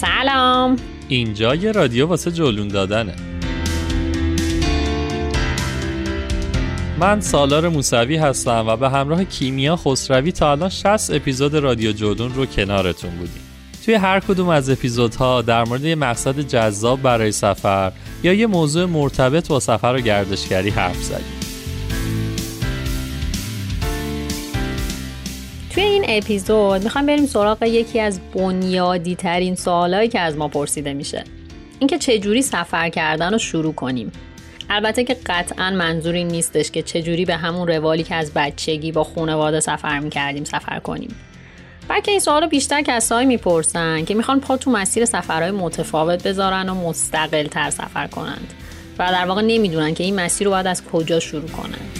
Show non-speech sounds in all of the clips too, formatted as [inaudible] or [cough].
سلام. اینجا یه رادیو واسه جلون دادنه. من سالار موسوی هستم و به همراه کیمیا خسروی تا الان 60 اپیزود رادیو جودون رو کنارتون بودیم. توی هر کدوم از اپیزودها در مورد یه مقصد جذاب برای سفر یا یه موضوع مرتبط با سفر و گردشگری حرف زدیم. اپیزود. می‌خوایم بریم سراغ یکی از بنیادی ترین سوالایی که از ما پرسیده میشه. اینکه چجوری سفر کردن رو شروع کنیم. البته که قطعا منظوری نیستش که چجوری به همون روالی که از بچگی با خانواده سفر می‌کردیم سفر کنیم. بلکه این سوال بیشتر کسایی می‌پرسن که می‌خوان پا تو مسیر سفرهای متفاوت بذارن و مستقل تر سفر کنند و در واقع نمی‌دونن که این مسیر رو باید از کجا شروع کنند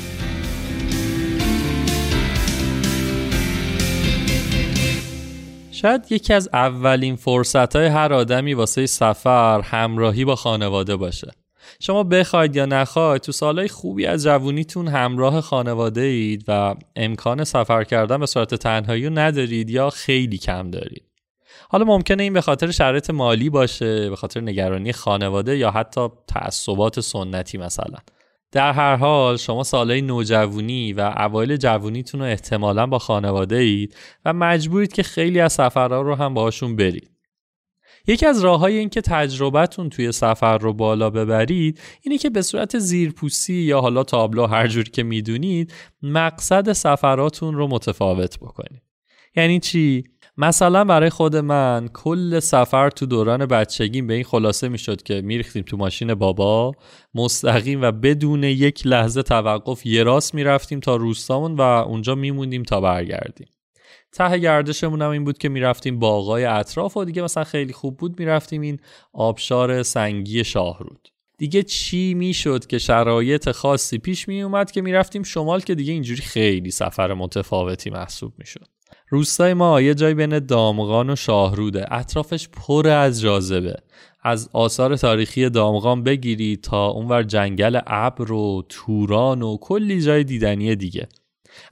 شاید یکی از اولین فرصت های هر آدمی واسه سفر همراهی با خانواده باشه. شما بخواید یا نخواید تو سالهای خوبی از جوونیتون همراه خانواده اید و امکان سفر کردن به صورت تنهایی رو ندارید یا خیلی کم دارید. حالا ممکنه این به خاطر شرایط مالی باشه به خاطر نگرانی خانواده یا حتی تعصبات سنتی مثلا. در هر حال شما سالهای نوجوانی و اوایل جوونیتون رو احتمالا با خانواده اید و مجبورید که خیلی از سفرها رو هم باشون برید. یکی از راه های این که تجربتون توی سفر رو بالا ببرید اینه که به صورت زیرپوسی یا حالا تابلو هر جوری که می‌دونید مقصد سفراتون رو متفاوت بکنید. یعنی چی؟ مثلا برای خود من کل سفر تو دوران بچگیم به این خلاصه می‌شد که میریختیم تو ماشین بابا مستقیم و بدون یک لحظه توقف یه راست می‌رفتیم تا روستامون و اونجا میموندیم تا برگردیم. ته گردشمون هم این بود که می‌رفتیم باغای اطراف و دیگه مثلا خیلی خوب بود می‌رفتیم این آبشار سنگی شاهرود. دیگه چی می‌شد که شرایط خاصی پیش می اومد که می‌رفتیم شمال که دیگه اینجوری خیلی سفر متفاوتی محسوب می‌شد. روستای ما یه جای بین دامغان و شاهروده. اطرافش پر از جاذبه. از آثار تاریخی دامغان بگیری تا اونور جنگل ابر و توران و کلی جای دیدنی دیگه.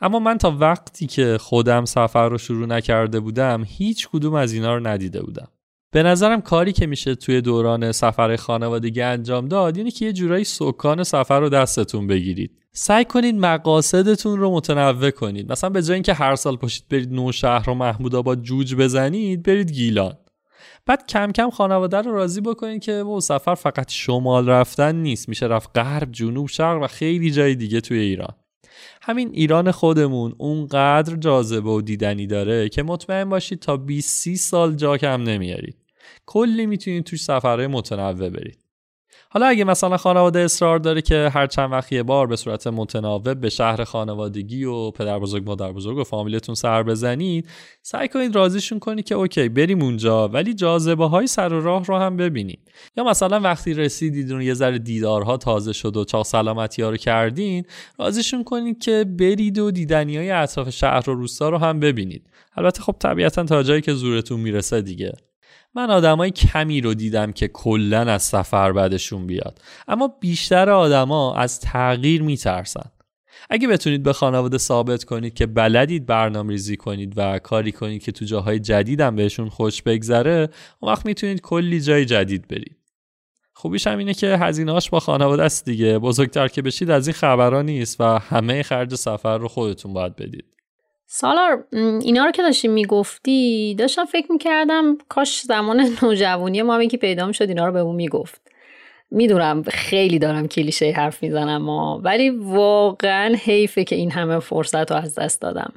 اما من تا وقتی که خودم سفر رو شروع نکرده بودم هیچ کدوم از اینا رو ندیده بودم. به نظرم کاری که میشه توی دوران سفر خانوادگی انجام داد اینه که یه جورایی سکان سفر رو دستتون بگیرید. سعی کنید مقاصدتون رو متنوع کنید. مثلا به جای اینکه هر سال پاشید برید نوشهر و محمود آباد جوج بزنید برید گیلان. بعد کم کم خانواده رو راضی بکنید که با سفر فقط شمال رفتن نیست. میشه رفت غرب جنوب شرق و خیلی جای دیگه توی ایران. همین ایران خودمون اونقدر جاذبه و دیدنی داره که مطمئن باشید تا 20 سال جا کم نمیارید. کلی می‌تونید توش سفرهای متنوع برید. حالا اگه مثلا خانواده اصرار داره که هر چند وقت یه بار به صورت متناوب به شهر خانوادگی و پدر بزرگ مادر بزرگ و فامیلتون سر بزنید سعی کنید راضیشون کنید که اوکی بریم اونجا ولی جاذبه های سر و راه رو هم ببینید. یا مثلا وقتی رسیدید اون یه ذره دیدارها تازه شد و چاق سلامتی ها رو کردین راضیشون کنید که برید و دیدنی های اطراف شهر و روستا رو هم ببینید. البته خب طبیعتا تا جایی که زورتون می‌رسه دیگه. من آدمای کمی رو دیدم که کلا از سفر بعدشون بیاد. اما بیشتر آدما از تغییر میترسن. اگه بتونید به خانواده ثابت کنید که بلدید برنامه ریزی کنید و کاری کنید که تو جاهای جدیدم بهشون خوش بگذره اون وقت می‌تونید کلی جای جدید برید. خوبیش هم اینه که هزینهاش با خانواده است دیگه. بزرگتر که بشید از این خبرها نیست و همه خرج سفر رو خودتون باید بدید. سالار اینا رو که داشتی می‌گفتی داشتم فکر می‌کردم کاش زمان نوجوانی ما هم که پیدا می‌شد اینا رو به اون می‌گفت. می‌دونم خیلی دارم کلیشه حرف می‌زنم ولی واقعا حیفه که این همه فرصت رو از دست دادم.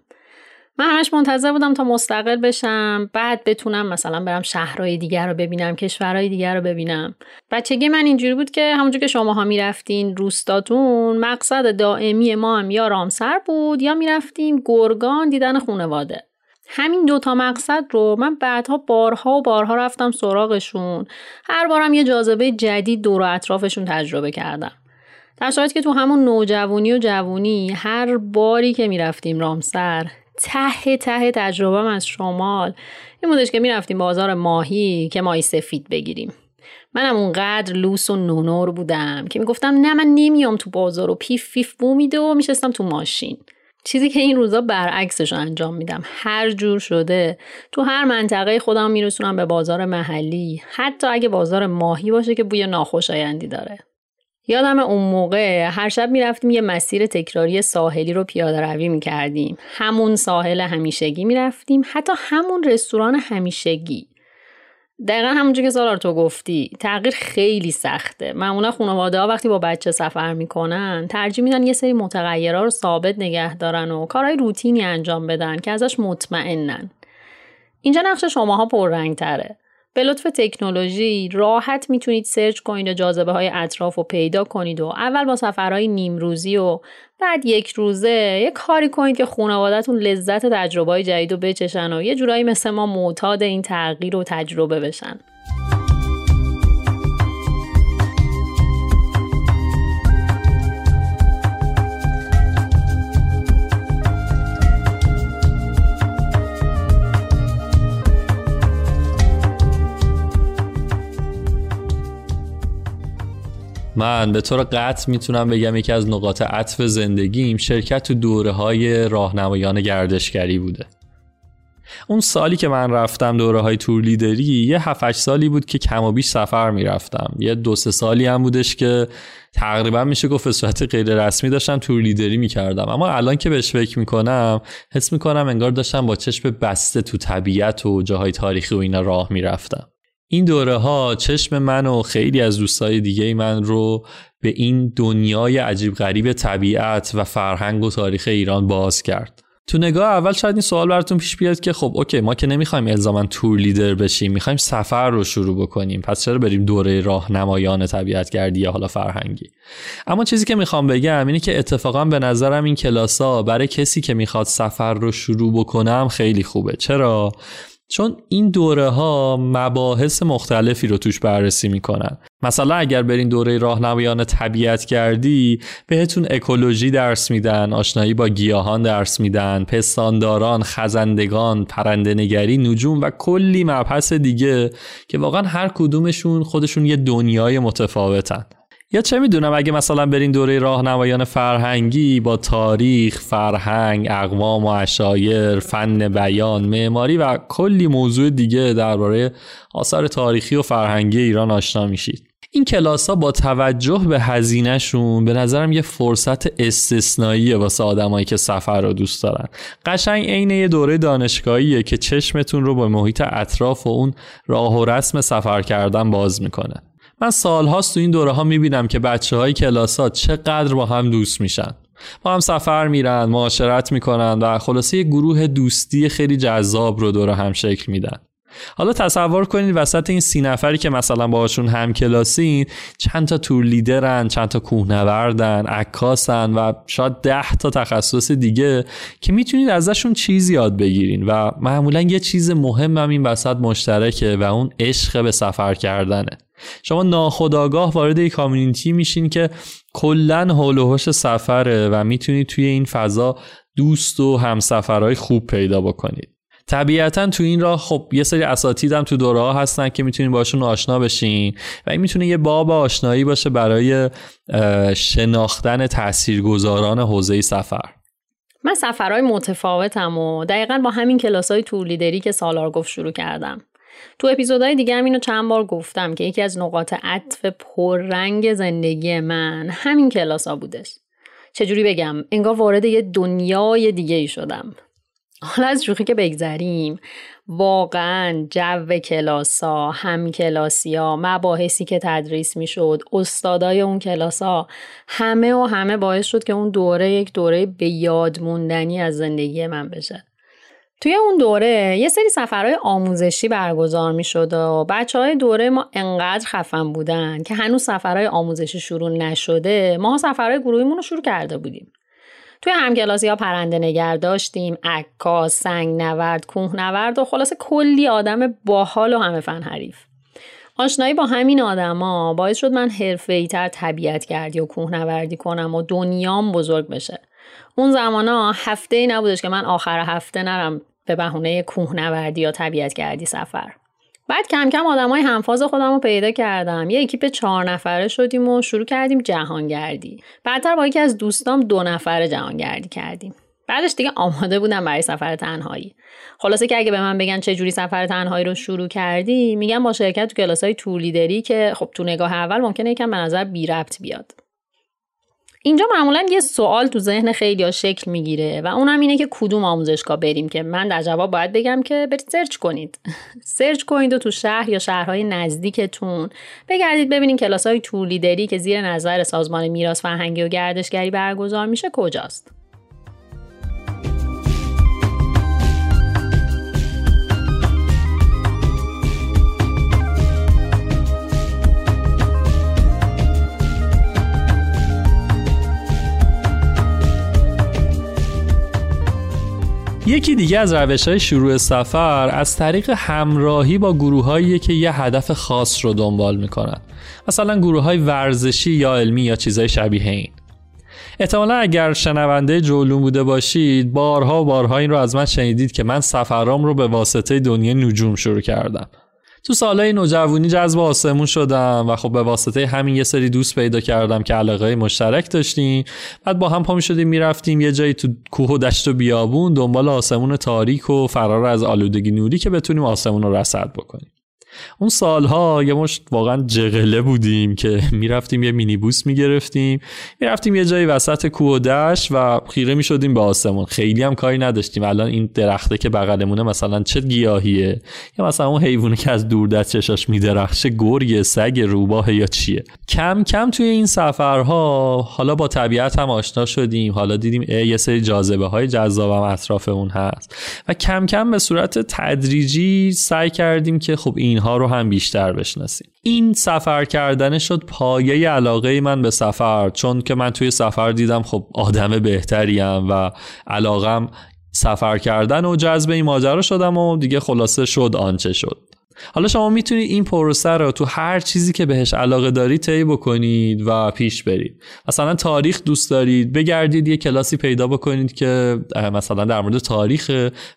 من همش منتظر بودم تا مستقل بشم بعد بتونم مثلا برم شهرهای دیگر رو ببینم کشورهای دیگر رو ببینم. بچگی من اینجوری بود که همونجور که شماها می‌رفتین روستاتون مقصد دائمی ما هم یا رامسر بود یا می‌رفتیم گرگان دیدن خونواده. همین دوتا مقصد رو من بعدها بارها و بارها رفتم سراغشون. هر بارم یه جاذبه جدید دور و اطرافشون تجربه کردم. در که تو همون نوجوانی و جوونی هر باری که می‌رفتیم رامسر ته ته تجربه از شمال. این بودش که می‌رفتیم بازار ماهی که ماهی سفید بگیریم. منم اونقدر لوس و نونور بودم که می‌گفتم نه من نمیام تو بازار و پیف پیف بو میده و میشستم تو ماشین. چیزی که این روزا برعکسش انجام میدم. هر جور شده تو هر منطقه خودم میرسونم به بازار محلی. حتی اگه بازار ماهی باشه که بوی ناخوشایندی داره. یادم اون موقع هر شب می‌رفتیم یه مسیر تکراری ساحلی رو پیاده روی می‌کردیم. همون ساحل همیشگی می‌رفتیم حتی همون رستوران همیشگی. دقیقا همونجور که سالار تو گفتی. تغییر خیلی سخته. معمولا خانواده ها وقتی با بچه سفر می‌کنن ترجیح میدن یه سری متغیرها رو ثابت نگه دارن و کارهای روتینی انجام بدن که ازش مطمئنن. اینجا نقش شماها پررنگ تره به لطف تکنولوژی راحت می‌تونید سرچ کنید و جاذبه های اطراف رو پیدا کنید و اول با سفرهای نیمروزی و بعد یک روزه یه کاری کنید که خانوادهتون لذت تجربه های جدید رو بچشن و یه جورایی مثل ما معتاد این تغییر و تجربه بشن. من به طور قطع می‌تونم بگم یکی از نقاط عطف زندگیم شرکت تو دوره های راهنمایان گردشگری بوده. اون سالی که من رفتم دوره های تور لیدری یه 7 سالی بود که کم و بیش سفر می‌رفتم. یه دو سه سالی هم بودش که تقریبا میشه گفت به صورت غیر رسمی داشتم تور لیدری می‌کردم. اما الان که بهش فکر می‌کنم حس می‌کنم انگار داشتم با چشم بسته تو طبیعت و جاهای تاریخی و اینا راه می‌رفتم. این دوره ها چشم من و خیلی از دوستای دیگه من رو به این دنیای عجیب غریب طبیعت و فرهنگ و تاریخ ایران باز کرد. تو نگاه اول شاید این سوال براتون پیش بیاد که خب اوکی ما که نمی‌خوایم الزاما تور لیدر بشیم می‌خوایم سفر رو شروع بکنیم. پس چرا بریم دوره راهنمایان طبیعت گردی یا حالا فرهنگی؟ اما چیزی که می‌خوام بگم اینه که اتفاقا به نظرم این کلاسا برای کسی که می‌خواد سفر رو شروع بکنم خیلی خوبه. چرا؟ چون این دوره ها مباحث مختلفی رو توش بررسی می‌کنن. مثلا اگر برین دوره راهنمایان طبیعت کردی بهتون اکولوژی درس میدن آشنایی با گیاهان درس میدن پستانداران خزندگان پرندنگری نجوم و کلی مبحث دیگه که واقعا هر کدومشون خودشون یه دنیای متفاوتن. یا چه می‌دونم اگه مثلا برین دوره راهنمایان فرهنگی با تاریخ، فرهنگ، اقوام و اشایر، فن بیان، معماری و کلی موضوع دیگه درباره آثار تاریخی و فرهنگی ایران آشنا میشید. این کلاس ها با توجه به هزینهشون به نظرم یه فرصت استثنائیه واسه آدمایی که سفر رو دوست دارن قشنگ عین یه دوره دانشگاهیه که چشمتون رو به محیط اطراف و اون راه و رسم سفر کردن باز می‌کنه من سالهاست تو این دوره ها می‌بینم که بچه های کلاسات چقدر با هم دوست میشن. با هم سفر میرن معاشرت می‌کنن و خلاصه یه گروه دوستی خیلی جذاب رو دوره هم شکل میدن. حالا تصور کنید وسط این سی نفری که مثلا باهاشون هم کلاسین چند تا تور لیدرن چند تا کوهنوردن عکاسن و شاید ده تا تخصص دیگه که می‌تونید ازشون چیزی یاد بگیرین و معمولا یه چیز مهم هم این وسط مشترکه و اون عشق به سفر کردنه. شما ناخداگاه وارد یک کامیونیتی میشین که کلا حول و سفره و می‌تونید توی این فضا دوست و همسفرهای خوب پیدا بکنید. طبیعتا تو این راه خب یه سری اساتید هم تو دوره ها هستن که می‌تونین باشون آشنا بشین و این می‌تونه یه باب آشنایی باشه برای شناختن تاثیرگذاران حوزه سفر. من سفرهای متفاوتم و دقیقا با همین کلاس های تور لیدری که سالار گفت شروع کردم. تو اپیزودهای دیگه هم اینو چند بار گفتم که یکی از نقاط عطف پررنگ زندگی من همین کلاس ها بودش. چجوری بگم؟ انگار وارد یه دنیای دیگه ای شدم. حالا از شوخی که بگذریم واقعا جو کلاسا هم کلاسیا مباحثی که تدریس می‌شد استادای اون کلاسا همه و همه باعث شد که اون دوره یک دوره به یاد موندنی از زندگی من بشه. توی اون دوره یه سری سفرهای آموزشی برگزار می شد و بچه های دوره ما انقدر خفن بودن که هنوز سفرهای آموزشی شروع نشده ما سفرهای گروهیمون رو شروع کرده بودیم. توی همکلاسی ها پرنده نگر داشتیم عکاس سنگ نورد کوه نورد و خلاصه کلی آدم باحال و همه فن حریف. آشنایی با همین آدما باعث شد من حرفه‌ای تر طبیعت گردی و کوهنوردی کنم و دنیام بزرگ بشه. اون زمانا هفته ای نبودش که من آخر هفته نرم به بهونه کوهنوردی یا طبیعت گردی سفر. بعد کم کم آدم های همفاز خودم رو پیدا کردم. یه اکیپ چهار نفره شدیم و شروع کردیم جهانگردی. بعدتر با یکی از دوستام دو نفره جهانگردی کردیم. بعدش دیگه آماده بودم برای سفر تنهایی. خلاصه که اگه به من بگن چه جوری سفر تنهایی رو شروع کردی میگم با شرکت تو کلاس های تور لیدری که خب تو نگاه اول ممکنه یکم به نظر بی ربط بیاد. اینجا معمولا یه سوال تو ذهن خیلیا شکل می‌گیره و اونم اینه که کدوم آموزشگاه بریم که من در جواب باید بگم که برید search کنید. [laughs] search کنید و تو شهر یا شهرهای نزدیکتون بگردید ببینید کلاس های تور لیدری که زیر نظر سازمان میراث فرهنگی و گردشگری برگزار میشه کجاست. یکی دیگه از روش های شروع سفر از طریق همراهی با گروه که یه هدف خاص رو دنبال می‌کنن. مثلا گروه های ورزشی یا علمی یا چیزهای شبیه این. احتمالا اگر شنونده جولون بوده باشید بارها و بارها این رو از من شنیدید که من سفرام رو به واسطه دنیا نجوم شروع کردم. تو سالهای نوجوانی جذب آسمون شدم و خب به واسطه همین یه سری دوست پیدا کردم که علاقه مشترک داشتیم. بعد با هم پا شدیم می‌رفتیم یه جایی تو کوه و دشت و بیابون دنبال آسمون تاریک و فرار از آلودگی نوری که بتونیم آسمون رو رصد بکنیم. اون سالها یه مشت واقعا جغله بودیم که [laughs] می‌رفتیم یه مینیبوس می‌گرفتیم. می‌رفتیم یه جایی وسط کوه و دشت و خیره می‌شدیم به آسمون. خیلی هم کاری نداشتیم. الان این درخته که بغلمونه مثلا چه گیاهیه؟ یا مثلا اون حیوانی که از دور دست چشاش میدرخشه گرگ سگ روباه یا چیه؟ کم کم توی این سفرها حالا با طبیعت هم آشنا شدیم. حالا دیدیم یه سری جاذبه های جذاب هم اطراف اون هست. و کم کم به صورت تدریجی سعی کردیم که خب اینها رو هم بیشتر بشناسیم. این سفر کردن شد پایه علاقه من به سفر چون که من توی سفر دیدم خب آدم بهتریم و علاقم سفر کردن و جذب این ماجرا شدم و دیگه خلاصه شد آنچه شد. حالا شما می‌تونید این پروسه رو تو هر چیزی که بهش علاقه دارید طی بکنید و پیش برید. مثلا تاریخ دوست دارید بگردید یه کلاسی پیدا بکنید که مثلا در مورد تاریخ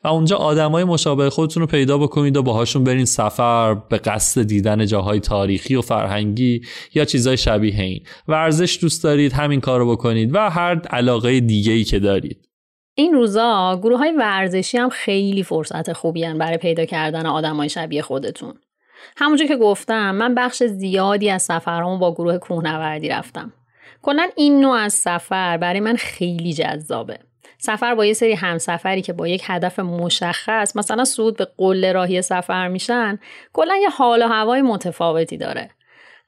و اونجا آدمای مشابه خودتون رو پیدا بکنید و باهاشون برین سفر به قصد دیدن جاهای تاریخی و فرهنگی یا چیزای شبیه این. ورزش دوست دارید همین کارو بکنید و هر علاقه دیگه ای که دارید. این روزا گروه های ورزشی هم خیلی فرصت خوبی برای پیدا کردن آدم های شبیه خودتون. همونجور که گفتم من بخش زیادی از سفرهامو با گروه کوهنوردی رفتم. کلا این نوع از سفر برای من خیلی جذابه. سفر با یه سری همسفری که با یک هدف مشخص مثلا صعود به قله راهی سفر میشن کلا یه حال و هوای متفاوتی داره.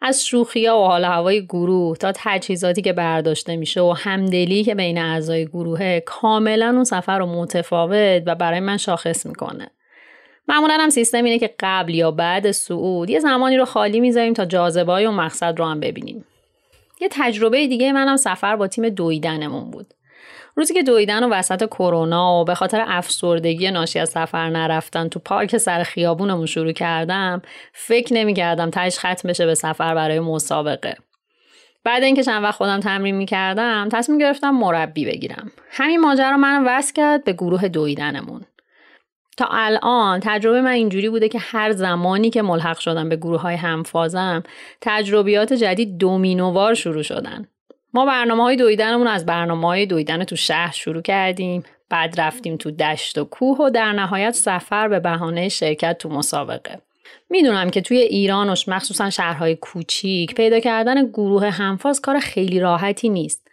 از شوخی ها و حال هوای گروه تا تجهیزاتی که برداشته میشه و همدلی که بین اعضای گروهه کاملا اون سفر رو متفاوت و برای من شاخص می‌کنه. معمولا هم سیستم اینه که قبل یا بعد صعود یه زمانی رو خالی می‌ذاریم تا جاذبه و مقصد رو هم ببینیم یه تجربه دیگه منم سفر با تیم دویدنمون بود روزی که دویدن و وسط کرونا و به خاطر افسردگی ناشی از سفر نرفتن تو پارک سر خیابونمون شروع کردم فکر نمی‌کردم تش ختم بشه به سفر برای مسابقه. بعد اینکه چند وقت خودم تمرین می‌کردم تصمیم گرفتم مربی بگیرم. همین ماجرا منو وصل کرد به گروه دویدنمون. تا الان تجربه من اینجوری بوده که هر زمانی که ملحق شدم به گروه های همفازم تجربیات جدید دومینووار شروع شدن. ما برنامه های دویدنمون از برنامه های دویدن تو شهر شروع کردیم. بعد رفتیم تو دشت و کوه و در نهایت سفر به بهانه شرکت تو مسابقه. می‌دونم که توی ایران و مخصوصا شهرهای کوچیک پیدا کردن گروه همفاز کار خیلی راحتی نیست.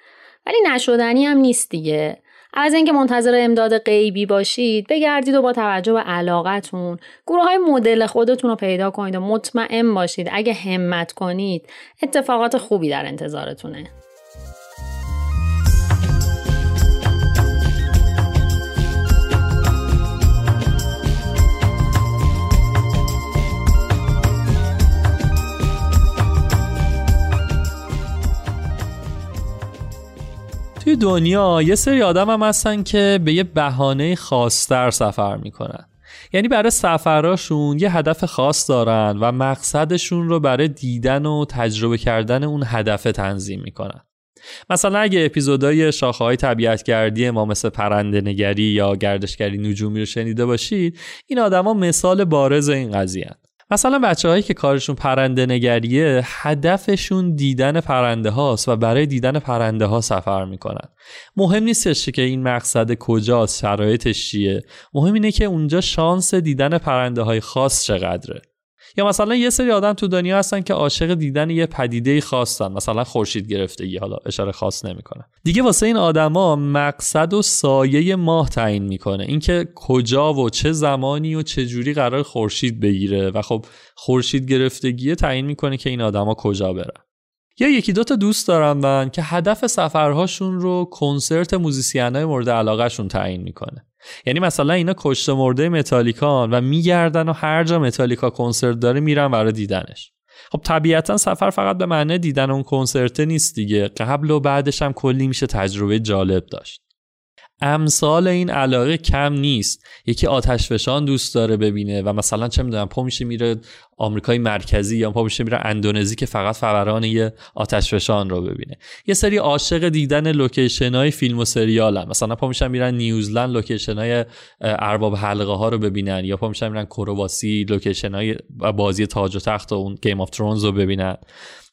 ولی نشدنی هم نیست دیگه. از اینکه منتظر امداد غیبی باشید بگردید و با توجه به علاقتون گروه های مدل خودتون رو پیدا کنید و مطمئن باشید اگه همت کنید اتفاقات خوبی در انتظارتونه. توی دنیا یه سری آدم هم هستن که به یه بهانه خاصتر سفر می‌کنن. یعنی برای سفراشون یه هدف خاص دارن و مقصدشون رو برای دیدن و تجربه کردن اون هدف تنظیم می‌کنن. مثلا اگه اپیزودهای شاخه های طبیعتگردی ما مثل پرنده نگری یا گردشگری نجومی رو شنیده باشید این آدما مثال بارز این قضیه مثلا بچه هایی که کارشون پرنده نگریه هدفشون دیدن پرنده هاست و برای دیدن پرنده ها سفر می‌کنن. مهم نیستش که این مقصد کجاست شرایطش چیه. مهم اینه که اونجا شانس دیدن پرنده های خاص چقدره. یا مثلا یه سری آدم تو دنیا هستن که عاشق دیدن یه پدیده خاصن مثلا خورشید گرفتگی حالا اشاره خاص نمی‌کنه. دیگه واسه این آدما مقصد و سایه ماه تعیین می‌کنه. اینکه کجا و چه زمانی و چه جوری قرار خورشید بگیره. و خب خورشید گرفتگی تعیین می‌کنه که این آدما کجا برن. یا یکی دوتا دوست دارم من که هدف سفرهاشون رو کنسرت موزیسین مورد علاقهشون تعیین می‌کنه. یعنی مثلا اینا کشته مرده متالیکان و میگردن و هر جا متالیکا کنسرت داره میرن برای دیدنش. خب طبیعتا سفر فقط به معنی دیدن اون کنسرت نیست دیگه. قبل و بعدش هم کلی میشه تجربه جالب داشت. امثال این علاقه کم نیست. یکی آتش فشان دوست داره ببینه و مثلا چه می‌دونم پا میشه میره آمریکای مرکزی یا پا میشه میره اندونزی که فقط فوران یه آتش فشان رو ببینه. یه سری عاشق دیدن لوکیشن های فیلم و سریالن. مثلا پا میشن میرن نیوزلند لوکیشن های ارباب حلقه ها رو ببینن یا پا میشن میرن کرواسی لوکیشن های بازی تاج و تخت و اون Game of Thrones رو ببینن.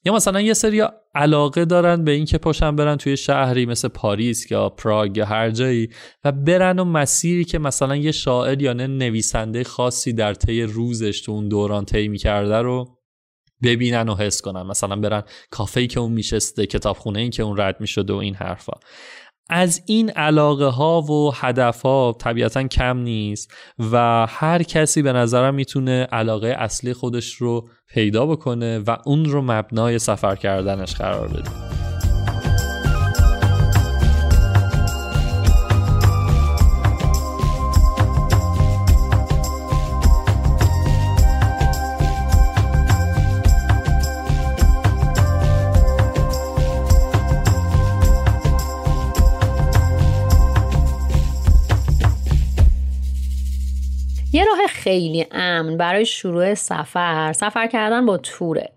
یا مثلا یه سری علاقه دارن به اینکه پاشن برن توی شهری مثل پاریس یا پراگ یا هر جایی و برن و مسیری که مثلا یه شاعر یا یه نویسنده خاصی در طی روزش تو اون دوران طی می‌کرده رو ببینن و حس کنن. مثلا برن کافه که اون میشسته کتابخونه ای که اون رد می‌شده و این حرفا. از این علاقه ها و هدف ها طبیعتا کم نیست و هر کسی به نظرم می‌تونه علاقه اصلی خودش رو پیدا بکنه و اون رو مبنای سفر کردنش قرار بده. خیلی امن برای شروع سفر. سفر کردن با توره.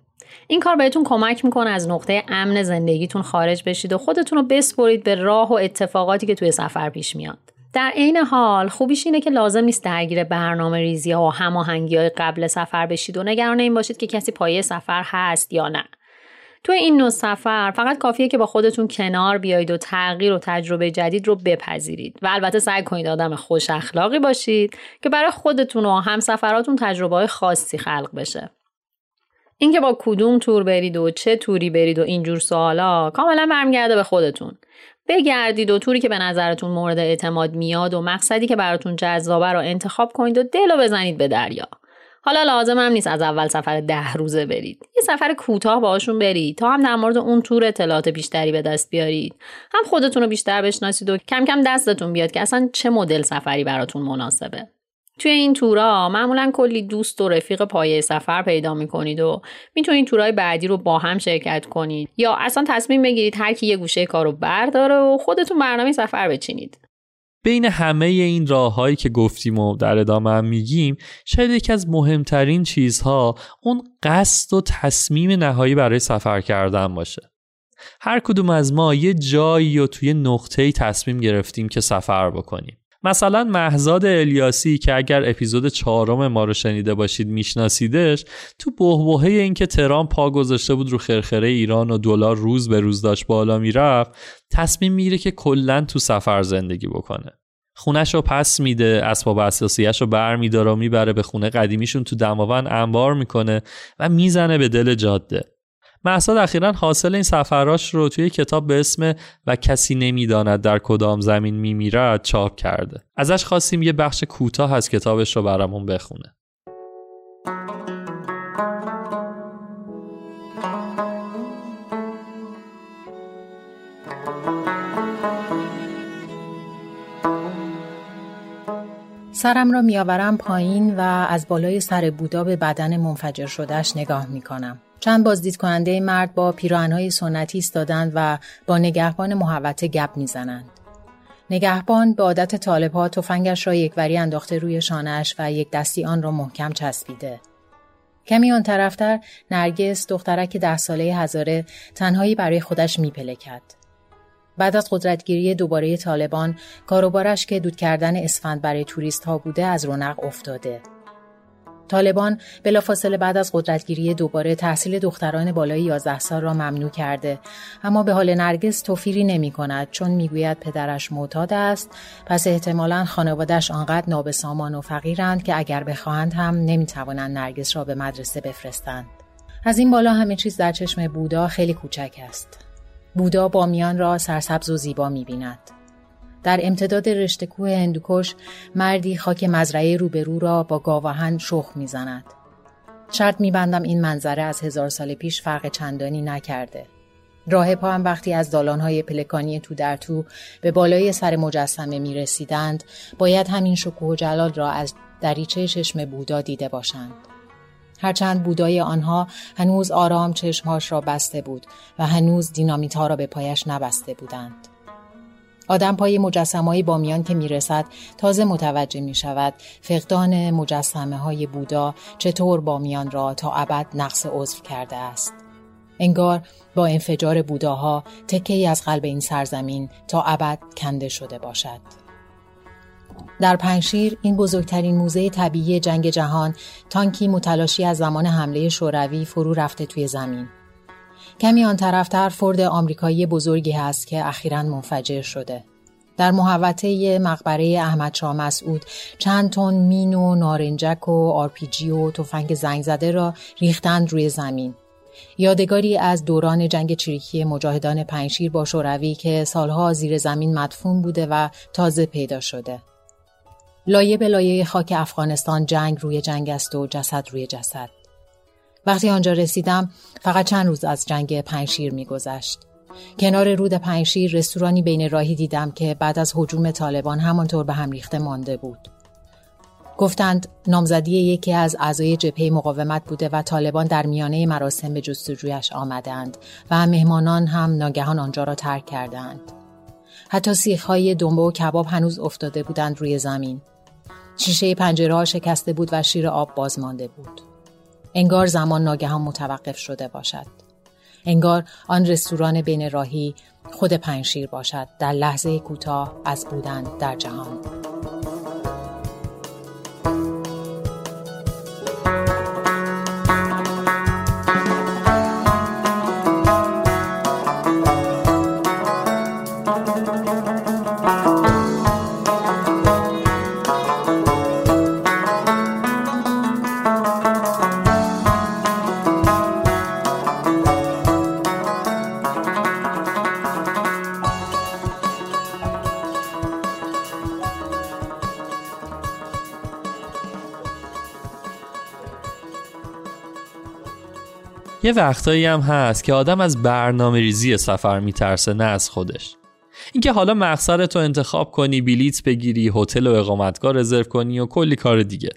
این کار بهتون کمک می‌کنه از نقطه امن زندگیتون خارج بشید و خودتون رو بسپرید به راه و اتفاقاتی که توی سفر پیش میاد. در عین حال خوبیش اینه که لازم نیست درگیر برنامه ریزی ها و هماهنگی های قبل سفر بشید و نگران این باشید که کسی پایه سفر هست یا نه. توی این نوع سفر فقط کافیه که با خودتون کنار بیایید و تغییر و تجربه جدید رو بپذیرید. و البته سعی کنید آدم خوش اخلاقی باشید که برای خودتون و همسفراتون تجربه های خاصی خلق بشه. اینکه با کدوم تور برید و چه توری برید و اینجور سوالا کاملا برمیگرده به خودتون. بگردید و توری که به نظرتون مورد اعتماد میاد و مقصدی که براتون جذابه رو انتخاب کنید و دل بزنید به دریا. حالا لازم هم نیست از اول سفر ده روزه برید. یه سفر کوتاه باشون برید. تا هم در مورد اون تور اطلاعات بیشتری به دست بیارید. هم خودتون رو بیشتر بشناسید و کم کم دستتون بیاد که اصلا چه مدل سفری براتون مناسبه. توی این تورا معمولا کلی دوست و رفیق پایه سفر پیدا می‌کنید و می‌تونید تورای بعدی رو با هم شرکت کنید. یا اصلا تصمیم بگیرید هر کی یه گوشه کارو برداره و خودتون برنامه سفر بچینید. بین همه این راههایی که گفتیم و در ادامه هم میگیم شاید یکی از مهمترین چیزها اون قصد و تصمیم نهایی برای سفر کردن باشه. هر کدوم از ما یه جایی و توی نقطه‌ای تصمیم گرفتیم که سفر بکنیم. مثلا محزاد الیاسی که اگر اپیزود چهارم ما رو شنیده باشید میشناسیدش تو بهبهه اینکه ترام پا گذاشته بود رو خرخره ایران و دلار روز به روز داشت بالا می‌رفت تصمیم می‌گیره که کلا تو سفر زندگی بکنه. خونش رو پس میده اسباب اساسیش رو بر میداره و می‌بره به خونه قدیمیشون تو دماوند انبار می‌کنه و می‌زنه به دل جاده. محساد اخیرا حاصل این سفراش رو توی کتاب به اسم و کسی نمی‌داند در کدام زمین میمیرد چاپ کرده ازش خواستیم یه بخش کوتاه از کتابش رو برامون بخونه سرم را میآورم پایین و از بالای سر بودا به بدن منفجر شدهش نگاه می کنم. چند بازدید کننده مرد با پیراهنهای سنتی ایستادند و با نگهبان محوطه گپ می‌زنند. نگهبان به عادت طالبها تفنگش را یکوری انداخته روی شانهش و یک دستی آن را محکم چسبیده. کمی آن طرفتر نرگس دخترک ده ساله هزاره تنهایی برای خودش میپلکد. بعد از قدرتگیری دوباره طالبان کاروبارش که دود کردن اسفند برای توریست ها بوده از رونق افتاده. طالبان بلافاصله بعد از قدرتگیری دوباره تحصیل دختران بالای 11 سال را ممنوع کرده. اما به حال نرگس توفیری نمی کند چون می‌گوید پدرش معتاد است. پس احتمالا خانوادش آنقدر نابسامان و فقیرند که اگر بخواهند هم نمی‌توانند نرگس را به مدرسه بفرستند. از این بالا همه چیز در چشم بودا خیلی کوچک است. بودا بامیان را سرسبز و زیبا می بیند. در امتداد رشته کوه هندوکش مردی خاک مزرعه روبرو را با گاوهن شخ می‌زند. شرط میبندم این منظره از هزار سال پیش فرق چندانی نکرده. راه پا هم وقتی از دالانهای پلکانی تو در تو به بالای سر مجسمه می رسیدند باید همین شکوه و جلال را از دریچه چشم بودا دیده باشند. هرچند بودای آنها هنوز آرام چشمهاش را بسته بود و هنوز دینامیت ها را به پایش نبسته بودند. آدم پای مجسمه بامیان که می‌رسد تازه متوجه می شود فقدان مجسمه های بودا چطور بامیان را تا ابد نقص عضو کرده است. انگار با انفجار بوداها تکه ای از قلب این سرزمین تا ابد کنده شده باشد. در پنشیر این بزرگترین موزه طبیعی جنگ جهان تانکی متلاشی از زمان حمله شوروی فرو رفته توی زمین. کمی آن طرفتر فرد آمریکایی بزرگی هست که اخیرا منفجر شده. در محوطه مقبره احمد شاه مسعود چند تن مین و نارنجک و آرپیجی و تفنگ زنگ زده را ریختند روی زمین. یادگاری از دوران جنگ چریکی مجاهدان پنشیر با شوروی که سالها زیر زمین مدفون بوده و تازه پیدا شده. لایه به لایه خاک افغانستان جنگ روی جنگ است و جسد روی جسد. وقتی آنجا رسیدم فقط چند روز از جنگ پنشیر میگذشت. کنار رود پنشیر رستورانی بین راهی دیدم که بعد از حجوم طالبان همانطور به هم ریخته مانده بود. گفتند نامزدی یکی از اعضای جبهه مقاومت بوده و طالبان در میانه مراسم به جستجویش آمدند و مهمانان هم ناگهان آنجا را ترک کردند. حتی سیخهای دنبه و کباب هنوز افتاده بودند روی زمین. شیشه پنجره شکسته بود و شیر آب باز مانده بود. انگار زمان ناگهان متوقف شده باشد. انگار آن رستوران بین راهی خود پنشیر باشد در لحظه کوتاه از بودن در جهان. یه وقتایی هم هست که آدم از برنامه ریزی سفر میترسه نه از خودش. اینکه حالا مقصد رو انتخاب کنی بلیت بگیری هتل و اقامتگاه رزرو کنی و کلی کار دیگه.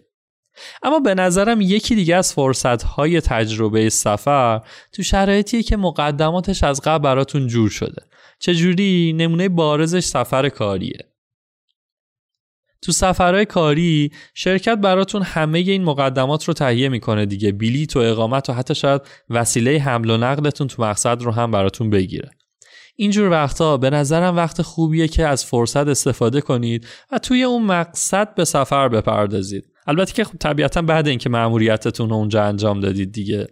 اما به نظرم یکی دیگه از فرصتهای تجربه سفر تو شرایطیه که مقدماتش از قبل براتون جور شده. چجوری؟ نمونه بارزش سفر کاریه. تو سفرهای کاری شرکت براتون همه این مقدمات رو تهیه می‌کنه دیگه. بلیت و اقامت و حتی شاید وسیله حمل و نقلتون تو مقصد رو هم براتون بگیره. اینجور وقتا به نظرم وقت خوبیه که از فرصت استفاده کنید و توی اون مقصد به سفر بپردازید. البته که خب طبیعتا بعد اینکه مأموریتتون رو اونجا انجام دادید دیگه.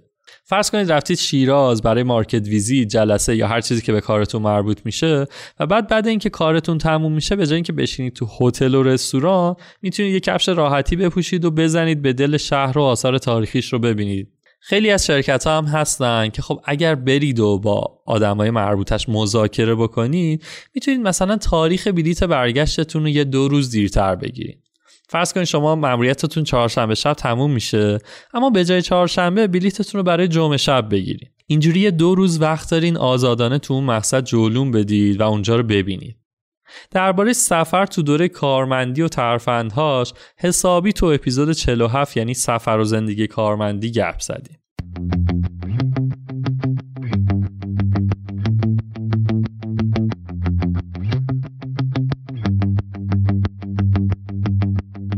فرض کنید رفتید شیراز برای مارکت ویزی جلسه یا هر چیزی که به کارتون مربوط میشه و بعد بعد اینکه کارتون تموم میشه به جای اینکه بشینید تو هتل و رستوران می‌تونید یه کفش راحتی بپوشید و بزنید به دل شهر و آثار تاریخیش رو ببینید. خیلی از شرکت ها هم هستن که خب اگر برید و با آدمای مربوطش مذاکره بکنید می‌تونید مثلا تاریخ بلیت برگشتتون رو یه دو روز دیرتر بگیرید. فرض کنید شما مأموریتتون چهارشنبه شب تموم میشه اما به جای چهارشنبه بلیتتون رو برای جمعه شب بگیرید. اینجوری دو روز وقت دارین آزادانه تو اون مقصد جولون بدید و اونجا رو ببینید. درباره سفر تو دوره کارمندی و ترفندهاش حسابی تو اپیزود 47 یعنی سفر و زندگی کارمندی گپ زدیم.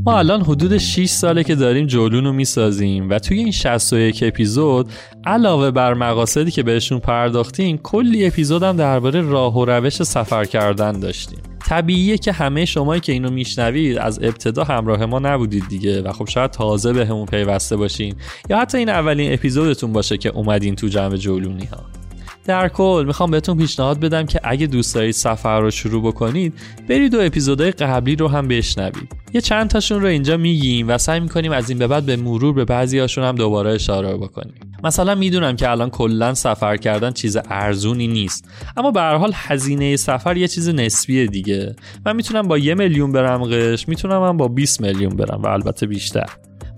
ما الان حدود 6 ساله که داریم جولون رو می‌سازیم و توی این 61 اپیزود علاوه بر مقاصدی که بهشون پرداختیم کلی اپیزود هم درباره راه و روش سفر کردن داشتیم. طبیعیه که همه شمایی که اینو میشنوید از ابتدا همراه ما نبودید دیگه و خب شاید تازه به همون پیوسته باشین یا حتی این اولین اپیزودتون باشه که اومدین تو جمع جولونی ها در کل می‌خوام بهتون پیشنهاد بدم که اگه دوست دارید سفر رو شروع بکنید برید و اپیزودهای قبلی رو هم بشنوید. یه چند تاشون رو اینجا میگیم و سعی می‌کنیم از این به بعد به مرور به بعضی هاشون هم دوباره اشاره بکنیم. مثلا می‌دونم که الان کلا سفر کردن چیز ارزونی نیست اما به هر حال هزینه سفر یه چیز نسبیه دیگه. من می‌تونم با یه میلیون برم قش می‌تونم هم با 20 میلیون برم و البته بیشتر.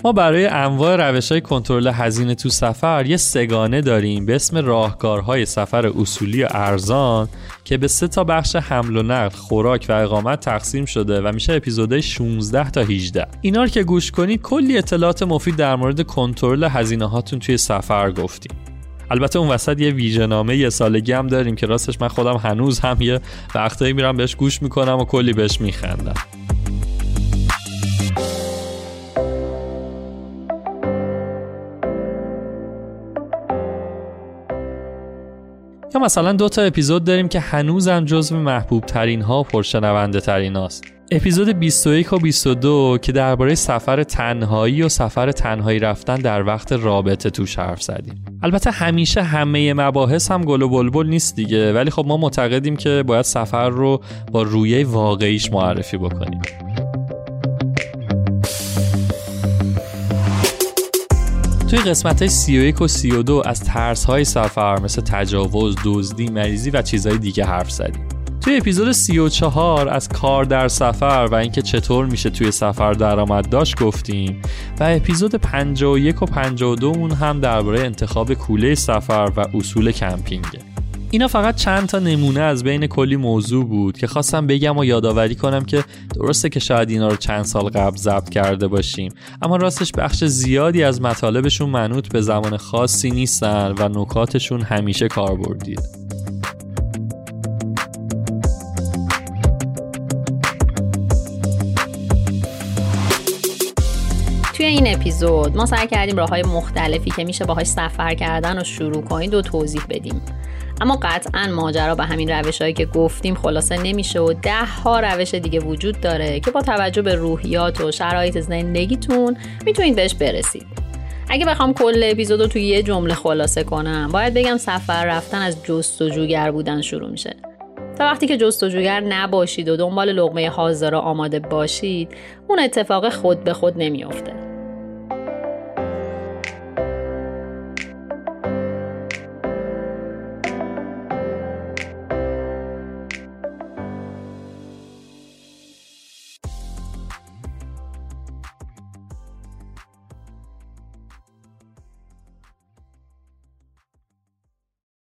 ما برای انواع روش های کنترل هزینه تو سفر یه سگانه داریم به اسم راهکارهای سفر اصولی و ارزان که به سه تا بخش حمل و نقل، خوراک و اقامت تقسیم شده و میشه اپیزودهای 16 تا 18. اینا رو که گوش کنید کلی اطلاعات مفید در مورد کنترل هزینه هاتون توی سفر گفتیم. البته اون وسط یه ویژه‌نامه یه سالگی هم داریم که راستش من خودم هنوز هم یه وقتایی میرم بهش گوش می‌کنم و کلی بهش میخندم. یا مثلا دو تا اپیزود داریم که هنوزم جزو محبوب ترین ها و پرشنونده ترین هاست اپیزود 21 و 22 که درباره سفر تنهایی و سفر تنهایی رفتن در وقت رابطه توش حرف زدیم. البته همیشه همه مباحث هم گل و بلبل نیست دیگه ولی خب ما معتقدیم که باید سفر رو با رویه واقعیش معرفی بکنیم. توی قسمت های 31 و 32 از ترس های سفر مثل تجاوز، دزدی، مریضی و چیزهای دیگه حرف زدیم. توی اپیزود 34 از کار در سفر و اینکه چطور میشه توی سفر درآمد داشت گفتیم و اپیزود 51 و 52 اون هم درباره انتخاب کوله سفر و اصول کمپینگه. اینا فقط چند تا نمونه از بین کلی موضوع بود که خواستم بگم و یادآوری کنم که درسته که شاید اینا رو چند سال قبل ضبط کرده باشیم. اما راستش بخش زیادی از مطالبشون منوط به زمان خاصی نیستن و نکاتشون همیشه کاربردیه. توی این اپیزود ما سعی کردیم راه های مختلفی که میشه باهاش سفر کردن و شروع کنید و توضیح بدیم. اما قطعا ماجرا به همین روش هایی که گفتیم خلاصه نمیشه و ده ها روش دیگه وجود داره که با توجه به روحیات و شرایط زندگیتون می‌تونید بهش برسید. اگه بخوام کل اپیزود رو توی یه جمله خلاصه کنم باید بگم سفر رفتن از جستجوگر بودن شروع میشه. تا وقتی که جستجوگر نباشید و دنبال لغمه حاضر آماده باشید اون اتفاق خود به خود نمیافته.